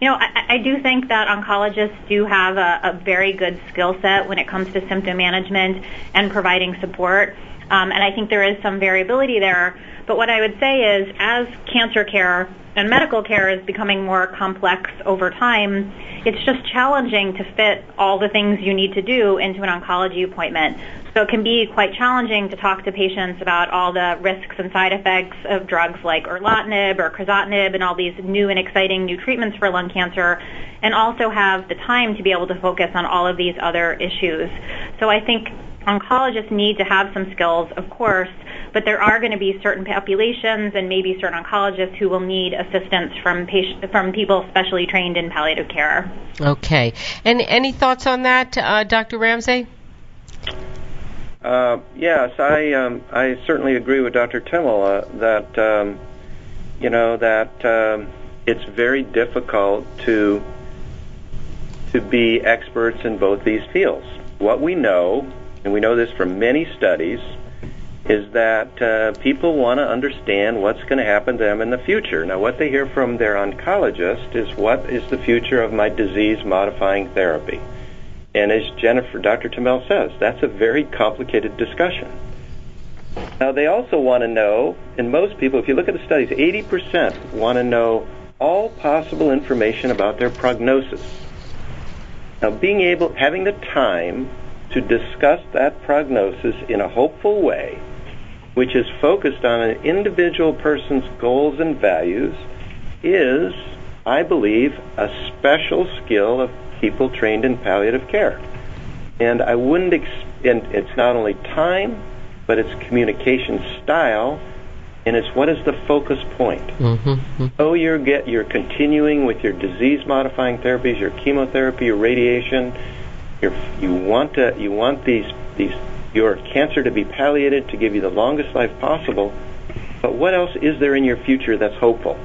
You know, I, I do think that oncologists do have a, a very good skill set when it comes to symptom management and providing support. Um, and I think there is some variability there. But what I would say is, as cancer care and medical care is becoming more complex over time, it's just challenging to fit all the things you need to do into an oncology appointment. So it can be quite challenging to talk to patients about all the risks and side effects of drugs like erlotinib or crizotinib and all these new and exciting new treatments for lung cancer, and also have the time to be able to focus on all of these other issues. So I think oncologists need to have some skills, of course, but there are going to be certain populations and maybe certain oncologists who will need assistance from patient, from people specially trained in palliative care. Okay. And any thoughts on that, uh, Dr. Ramsey? Uh, yes, I um, I certainly agree with Dr. Temel uh, that um, you know that um, it's very difficult to to be experts in both these fields. What we know, and we know this from many studies, is that uh, people want to understand what's going to happen to them in the future. Now, what they hear from their oncologist is what is the future of my disease modifying therapy. And as Jennifer, Dr. Temel says, that's a very complicated discussion. Now, they also want to know, and most people, if you look at the studies, 80% want to know all possible information about their prognosis. Now, being able, having the time to discuss that prognosis in a hopeful way, which is focused on an individual person's goals and values, is, I believe, a special skill of people trained in palliative care. And I wouldn't, ex- and it's not only time, but it's communication style, and it's what is the focus point. Mm-hmm. Oh, you're get you're continuing with your disease modifying therapies, your chemotherapy, your radiation. You're, you want to you want these these your cancer to be palliated to give you the longest life possible. But what else is there in your future that's hopeful?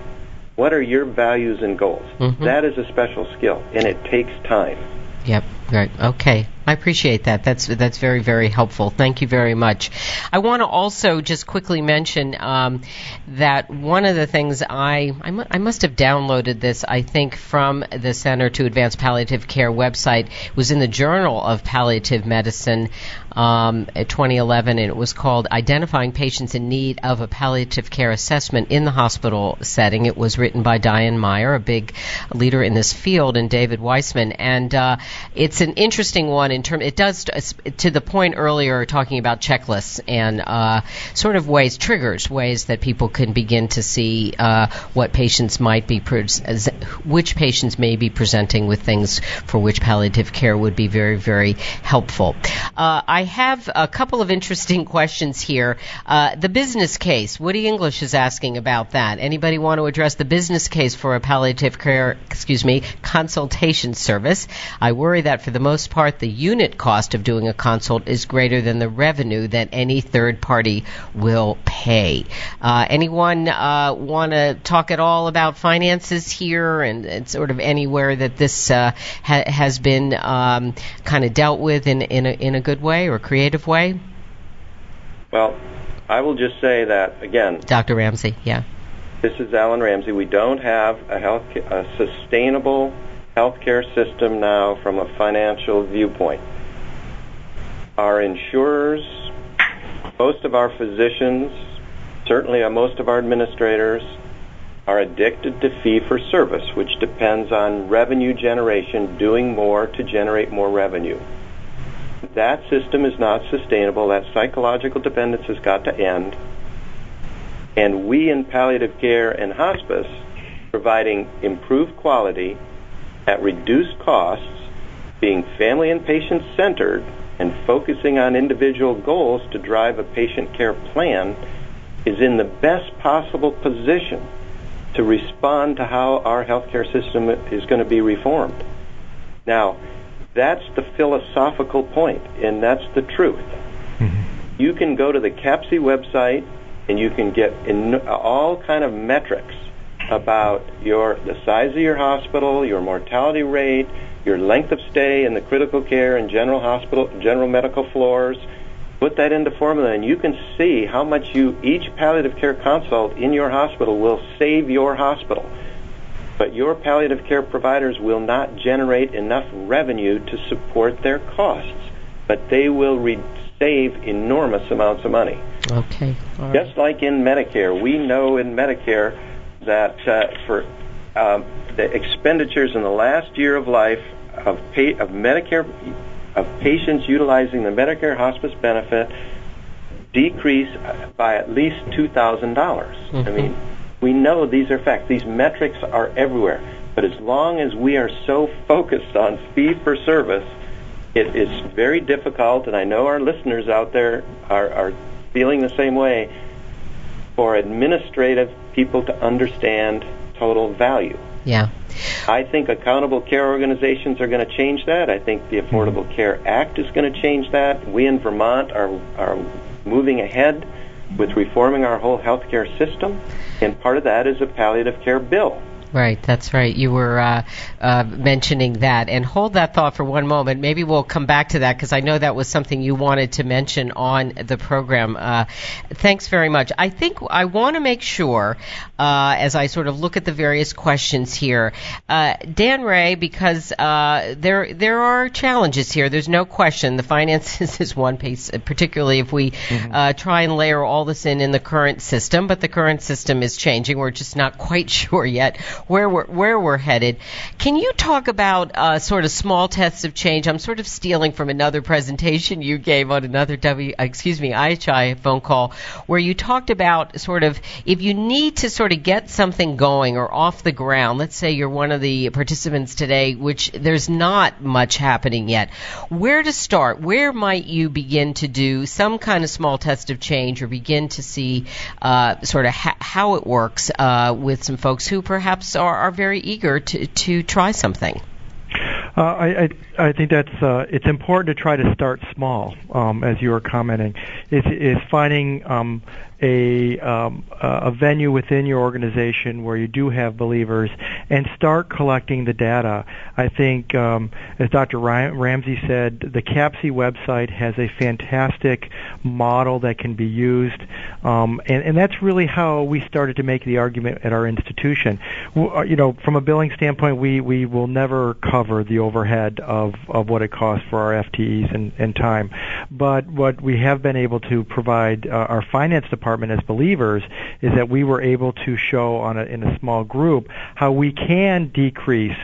What are your values and goals? Mm-hmm. That is a special skill, and it takes time. Yep. Right. Okay. I appreciate that. That's that's very very helpful. Thank you very much. I want to also just quickly mention um, that one of the things I I, mu- I, must have downloaded this I think from the Center to Advance Palliative Care website it was in the Journal of Palliative Medicine um, 2011 and it was called Identifying Patients in Need of a Palliative Care Assessment in the Hospital Setting. It was written by Diane Meier, a big leader in this field, and David Weissman, and uh, it's an interesting one in terms. It does to the point earlier talking about checklists and uh, sort of ways triggers ways that people can begin to see uh, what patients might be which patients may be presenting with things for which palliative care would be very very helpful. Uh, I have a couple of interesting questions here. Uh, the business case. Woody English is asking about that. Anybody want to address the business case for a palliative care? Excuse me, consultation service. I worry that for the most part, the unit cost of doing a consult is greater than the revenue that any third party will pay. Uh, anyone uh, want to talk at all about finances here and, and sort of anywhere that this uh, ha- has been um, kind of dealt with in, in, a, in a good way or creative way? Well, I will just say that again. Dr. Ramsey, yeah. This is Alan Ramsey. We don't have a health a sustainable healthcare system now from a financial viewpoint. Our insurers, most of our physicians, certainly most of our administrators, are addicted to fee for service, which depends on revenue generation, doing more to generate more revenue. That system is not sustainable. That psychological dependence has got to end. And we in palliative care and hospice, providing improved quality at reduced costs, being family and patient centered, and focusing on individual goals to drive a patient care plan is in the best possible position to respond to how our healthcare system is going to be reformed. Now, that's the philosophical point, and that's the truth. Mm-hmm. You can go to the CAPC website and you can get in all kind of metrics about your the size of your hospital, your mortality rate, your length of stay in the critical care and general hospital, general medical floors. Put that into formula, and you can see how much you each palliative care consult in your hospital will save your hospital. but your palliative care providers will not generate enough revenue to support their costs, but they will re- save enormous amounts of money. Okay. Just like in Medicare, we know in Medicare that uh, for um, the expenditures in the last year of life of, pay, of Medicare of patients utilizing the Medicare hospice benefit decrease by at least two thousand dollars. Mm-hmm. I mean, we know these are facts. These metrics are everywhere. But as long as we are so focused on fee for service, it is very difficult, and I know our listeners out there are, are feeling the same way, for administrative people to understand total value. Yeah. I think accountable care organizations are going to change that. I think the Affordable mm-hmm. Care Act is going to change that. We in Vermont are are moving ahead with reforming our whole healthcare system, and part of that is a palliative care bill. Right, that's right. You were uh, uh, mentioning that. And hold that thought for one moment. Maybe we'll come back to that because I know that was something you wanted to mention on the program. Uh, thanks very much. I think I want to make sure, uh, as I sort of look at the various questions here, uh, Dan Ray, because uh, there there are challenges here. There's no question. The finances is one piece, particularly if we mm-hmm. try and layer all this in in the current system. But the current system is changing. We're just not quite sure yet where we're where we're headed. Can you talk about uh, sort of small tests of change? I'm sort of stealing from another presentation you gave on another W, excuse me, IHI phone call, where you talked about sort of if you need to sort of get something going or off the ground. Let's say you're one of the participants today, which there's not much happening yet. Where to start? Where might you begin to do some kind of small test of change or begin to see uh, sort of ha- how it works uh, with some folks who perhaps are, are very eager to, to try something. Uh, I, I I think that's uh, it's important to try to start small, um, as you were commenting. Is is finding um, a um, a venue within your organization where you do have believers and start collecting the data. I think, um, as Dr. Ramsey said, the CAPC website has a fantastic model that can be used, um, and, and that's really how we started to make the argument at our institution. Uh, you know, from a billing standpoint, we we will never cover the overhead of of what it costs for our FTEs and, and time, but what we have been able to provide uh, our finance department as believers is that we were able to show on a, in a small group how we can decrease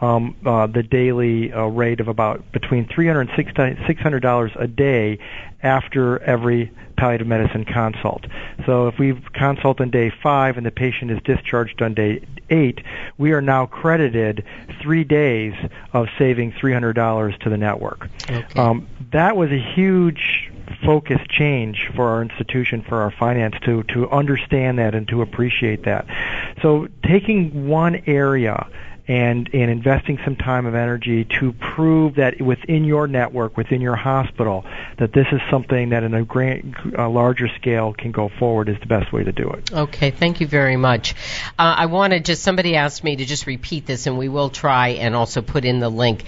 um, uh, the daily uh, rate of about between $300 and 600 dollars a day after every palliative medicine consult. So if we consult on day five and the patient is discharged on day eight, we are now credited three days of saving $300 to the network. Okay. Um, that was a huge focus change for our institution, for our finance to, to understand that and to appreciate that. So taking one area and and investing some time and energy to prove that within your network, within your hospital, that this is something that in a, grand, a larger scale can go forward is the best way to do it. Okay, thank you very much. Uh, I want to just somebody asked me to just repeat this, and we will try and also put in the link.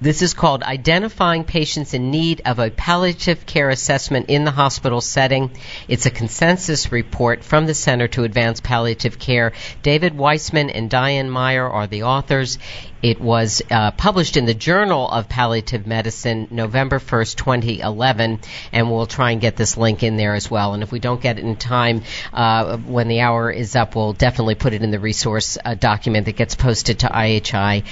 This is called Identifying Patients in Need of a Palliative Care Assessment in the Hospital Setting. It's a consensus report from the Center to Advance Palliative Care. David Weissman and Diane Meier are the authors. It was uh, published in the Journal of Palliative Medicine November 1st, 2011, and we'll try and get this link in there as well. And if we don't get it in time uh, when the hour is up, we'll definitely put it in the resource uh, document that gets posted to IHI.org.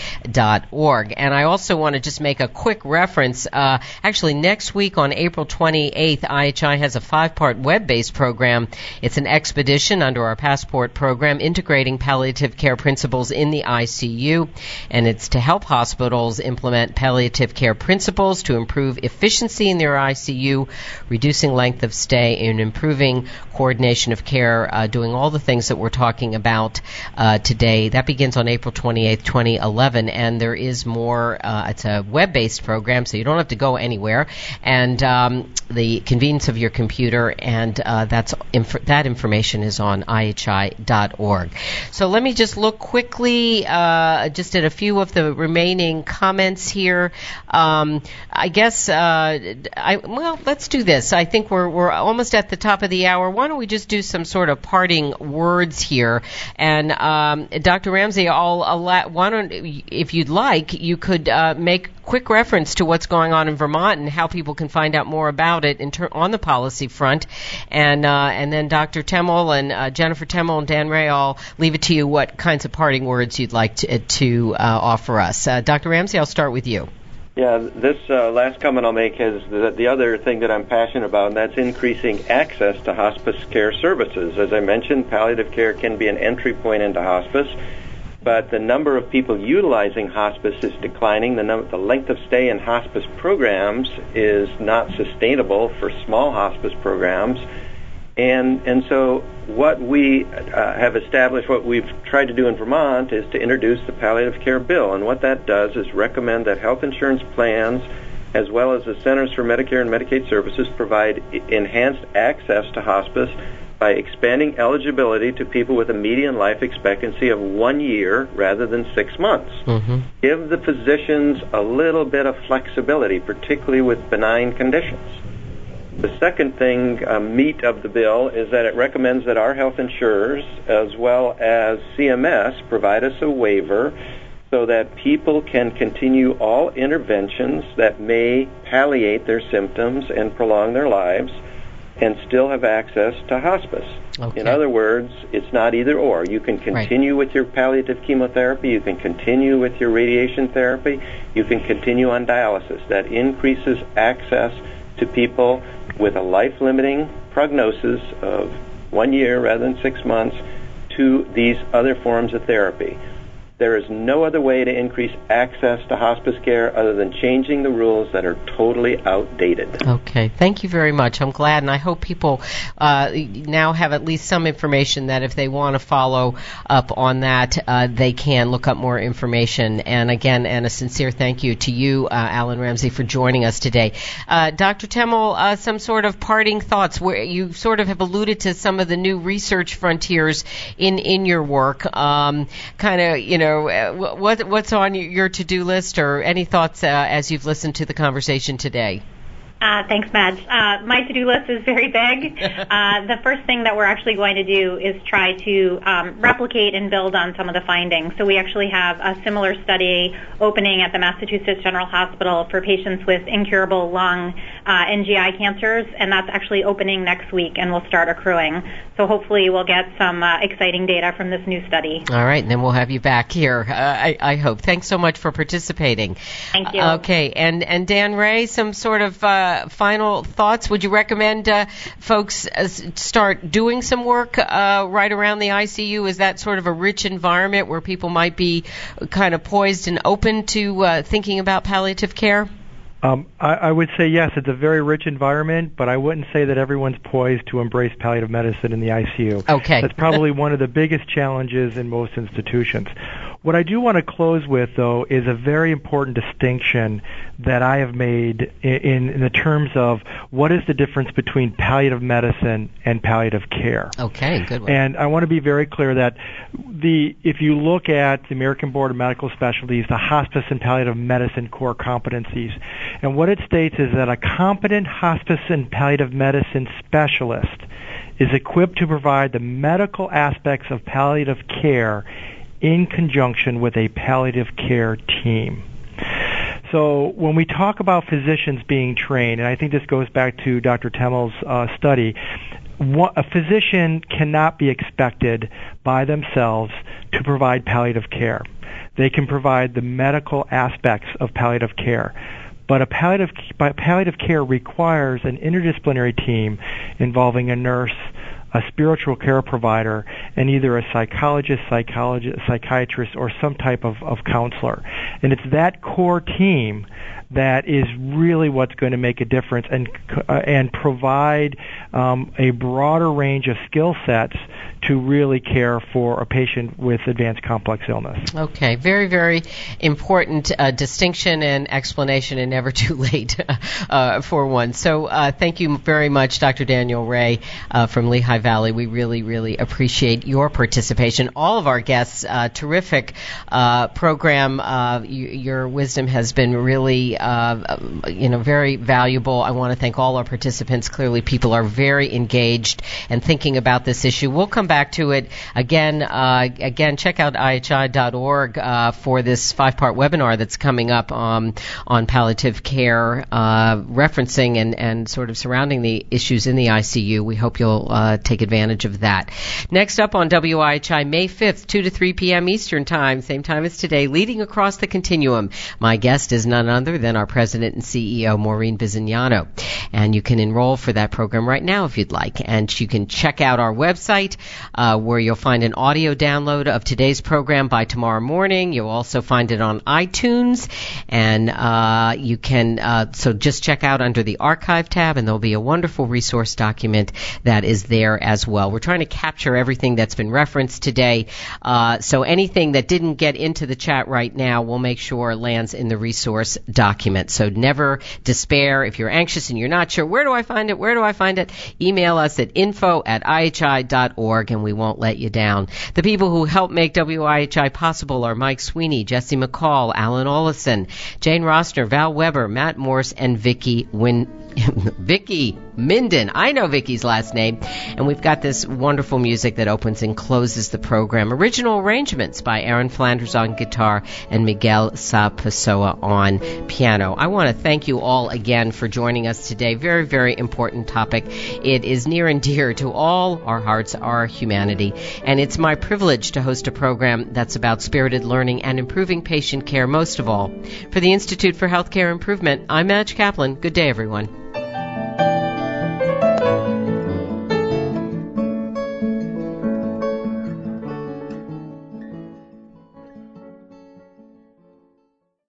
And I also want to just make a quick reference. Uh, actually, next week on April 28th, IHI has a five-part web-based program. It's an expedition under our Passport program integrating palliative care principles in the ICU it's to help hospitals implement palliative care principles to improve efficiency in their ICU, reducing length of stay, and improving coordination of care, uh, doing all the things that we're talking about uh, today. That begins on April 28th, 2011, and there is more. Uh, it's a web-based program, so you don't have to go anywhere, and um, the convenience of your computer, and uh, that's inf- that information is on ihi.org. So let me just look quickly, uh, just at a few few of the remaining comments here. Um, I guess, uh, I, well, let's do this. I think we're, we're almost at the top of the hour. Why don't we just do some sort of parting words here? And um, Dr. Ramsey, I'll allow, why don't, if you'd like, you could uh, make quick reference to what's going on in Vermont and how people can find out more about it ter- on the policy front. And uh, and then Dr. Temel and uh, Jennifer Temel and Dan Ray, I'll leave it to you what kinds of parting words you'd like to, to uh, offer us. Uh, Dr. Ramsey, I'll start with you. Yeah, this uh, last comment I'll make is the, the other thing that I'm passionate about, and that's increasing access to hospice care services. As I mentioned, palliative care can be an entry point into hospice but the number of people utilizing hospice is declining. The, num- the length of stay in hospice programs is not sustainable for small hospice programs. And, and so what we uh, have established, what we've tried to do in Vermont is to introduce the palliative care bill. And what that does is recommend that health insurance plans as well as the Centers for Medicare and Medicaid Services provide enhanced access to hospice by expanding eligibility to people with a median life expectancy of one year rather than six months. Mm-hmm. Give the physicians a little bit of flexibility, particularly with benign conditions. The second thing, uh, meat of the bill, is that it recommends that our health insurers, as well as CMS, provide us a waiver so that people can continue all interventions that may palliate their symptoms and prolong their lives and still have access to hospice. Okay. In other words, it's not either or. You can continue right. with your palliative chemotherapy, you can continue with your radiation therapy, you can continue on dialysis. That increases access to people with a life limiting prognosis of one year rather than six months to these other forms of therapy. There is no other way to increase access to hospice care other than changing the rules that are totally outdated. Okay, thank you very much. I'm glad, and I hope people uh, now have at least some information that if they want to follow up on that, uh, they can look up more information. And again, and a sincere thank you to you, uh, Alan Ramsey, for joining us today. Uh, Dr. Temel, uh, some sort of parting thoughts where you sort of have alluded to some of the new research frontiers in, in your work. Um, kind of, you know, know, uh, what what's on your to-do list, or any thoughts uh, as you've listened to the conversation today? Uh, thanks, Madge. Uh, my to-do list is very big. Uh, the first thing that we're actually going to do is try to um, replicate and build on some of the findings. So we actually have a similar study opening at the Massachusetts General Hospital for patients with incurable lung uh, and GI cancers, and that's actually opening next week, and we'll start accruing. So hopefully we'll get some uh, exciting data from this new study. All right, and then we'll have you back here. Uh, I, I, hope. Thanks so much for participating. Thank you. okay, and and Dan Ray, some sort of uh, final thoughts? Would you recommend uh, folks uh, start doing some work uh, right around the ICU? Is that sort of a rich environment where people might be kind of poised and open to uh, thinking about palliative care? Um, I, I would say yes, it's a very rich environment, but I wouldn't say that everyone's poised to embrace palliative medicine in the ICU. Okay. That's probably one of the biggest challenges in most institutions. What I do want to close with, though, is a very important distinction that I have made in, in the terms of what is the difference between palliative medicine and palliative care. Okay, good one. And I want to be very clear that the if you look at the American Board of Medical Specialties, the hospice and palliative medicine core competencies, and what it states is that a competent hospice and palliative medicine specialist is equipped to provide the medical aspects of palliative care in conjunction with a palliative care team. So when we talk about physicians being trained, and I think this goes back to Dr. Temel's uh, study, a physician cannot be expected by themselves to provide palliative care. They can provide the medical aspects of palliative care. But a palliative, palliative care requires an interdisciplinary team involving a nurse, a spiritual care provider, and either a psychologist, psychologist, psychiatrist, or some type of, of counselor. And it's that core team that is really what's going to make a difference and uh, and provide um, a broader range of skill sets to really care for a patient with advanced complex illness. Okay, very, very important uh, distinction and explanation, and never too late uh, for one. So, uh, thank you very much, Dr. Daniel Ray uh, from Lehigh Valley. We really, really appreciate your participation. All of our guests, uh, terrific program. Your wisdom has been really, you know, very valuable. I want to thank all our participants. Clearly, people are very engaged and thinking about this issue. We'll come back to it again. Uh, again, check out ihi.org uh, for this five-part webinar that's coming up um, on palliative care, uh, referencing and, and sort of surrounding the issues in the ICU. We hope you'll uh, take advantage of that. Next up on WIHI, May 5th, 2 to 3 p.m. Eastern Time, same time as today, leading across the continuum. My guest is none other than our President and CEO, Maureen Bisignano. And you can enroll for that program right now if you'd like. And you can check out our website, uh, where you'll find an audio download of today's program by tomorrow morning. You'll also find it on iTunes, and uh, you can uh, so just check out under the archive tab, and there'll be a wonderful resource document that is there as well. We're trying to capture everything that's been referenced today, uh, so anything that didn't get into the chat right now, we'll make sure lands in the resource document. So never despair if you're anxious and you're not sure where do I find it, where do I find it. Email us at info at ihi.org and we won't let you down. The people who help make WIHI possible are Mike Sweeney, Jesse McCall, Alan Olison, Jane Rosner, Val Weber, Matt Morse, and Vicky Win. Vicky Minden. I know Vicky's last name. And we've got this wonderful music that opens and closes the program. Original arrangements by Aaron Flanders on guitar and Miguel Sa Pessoa on piano. I want to thank you all again for joining us today. Very, very important topic. It is near and dear to all our hearts, our humanity. And it's my privilege to host a program that's about spirited learning and improving patient care most of all. For the Institute for Healthcare Improvement, I'm Madge Kaplan. Good day, everyone.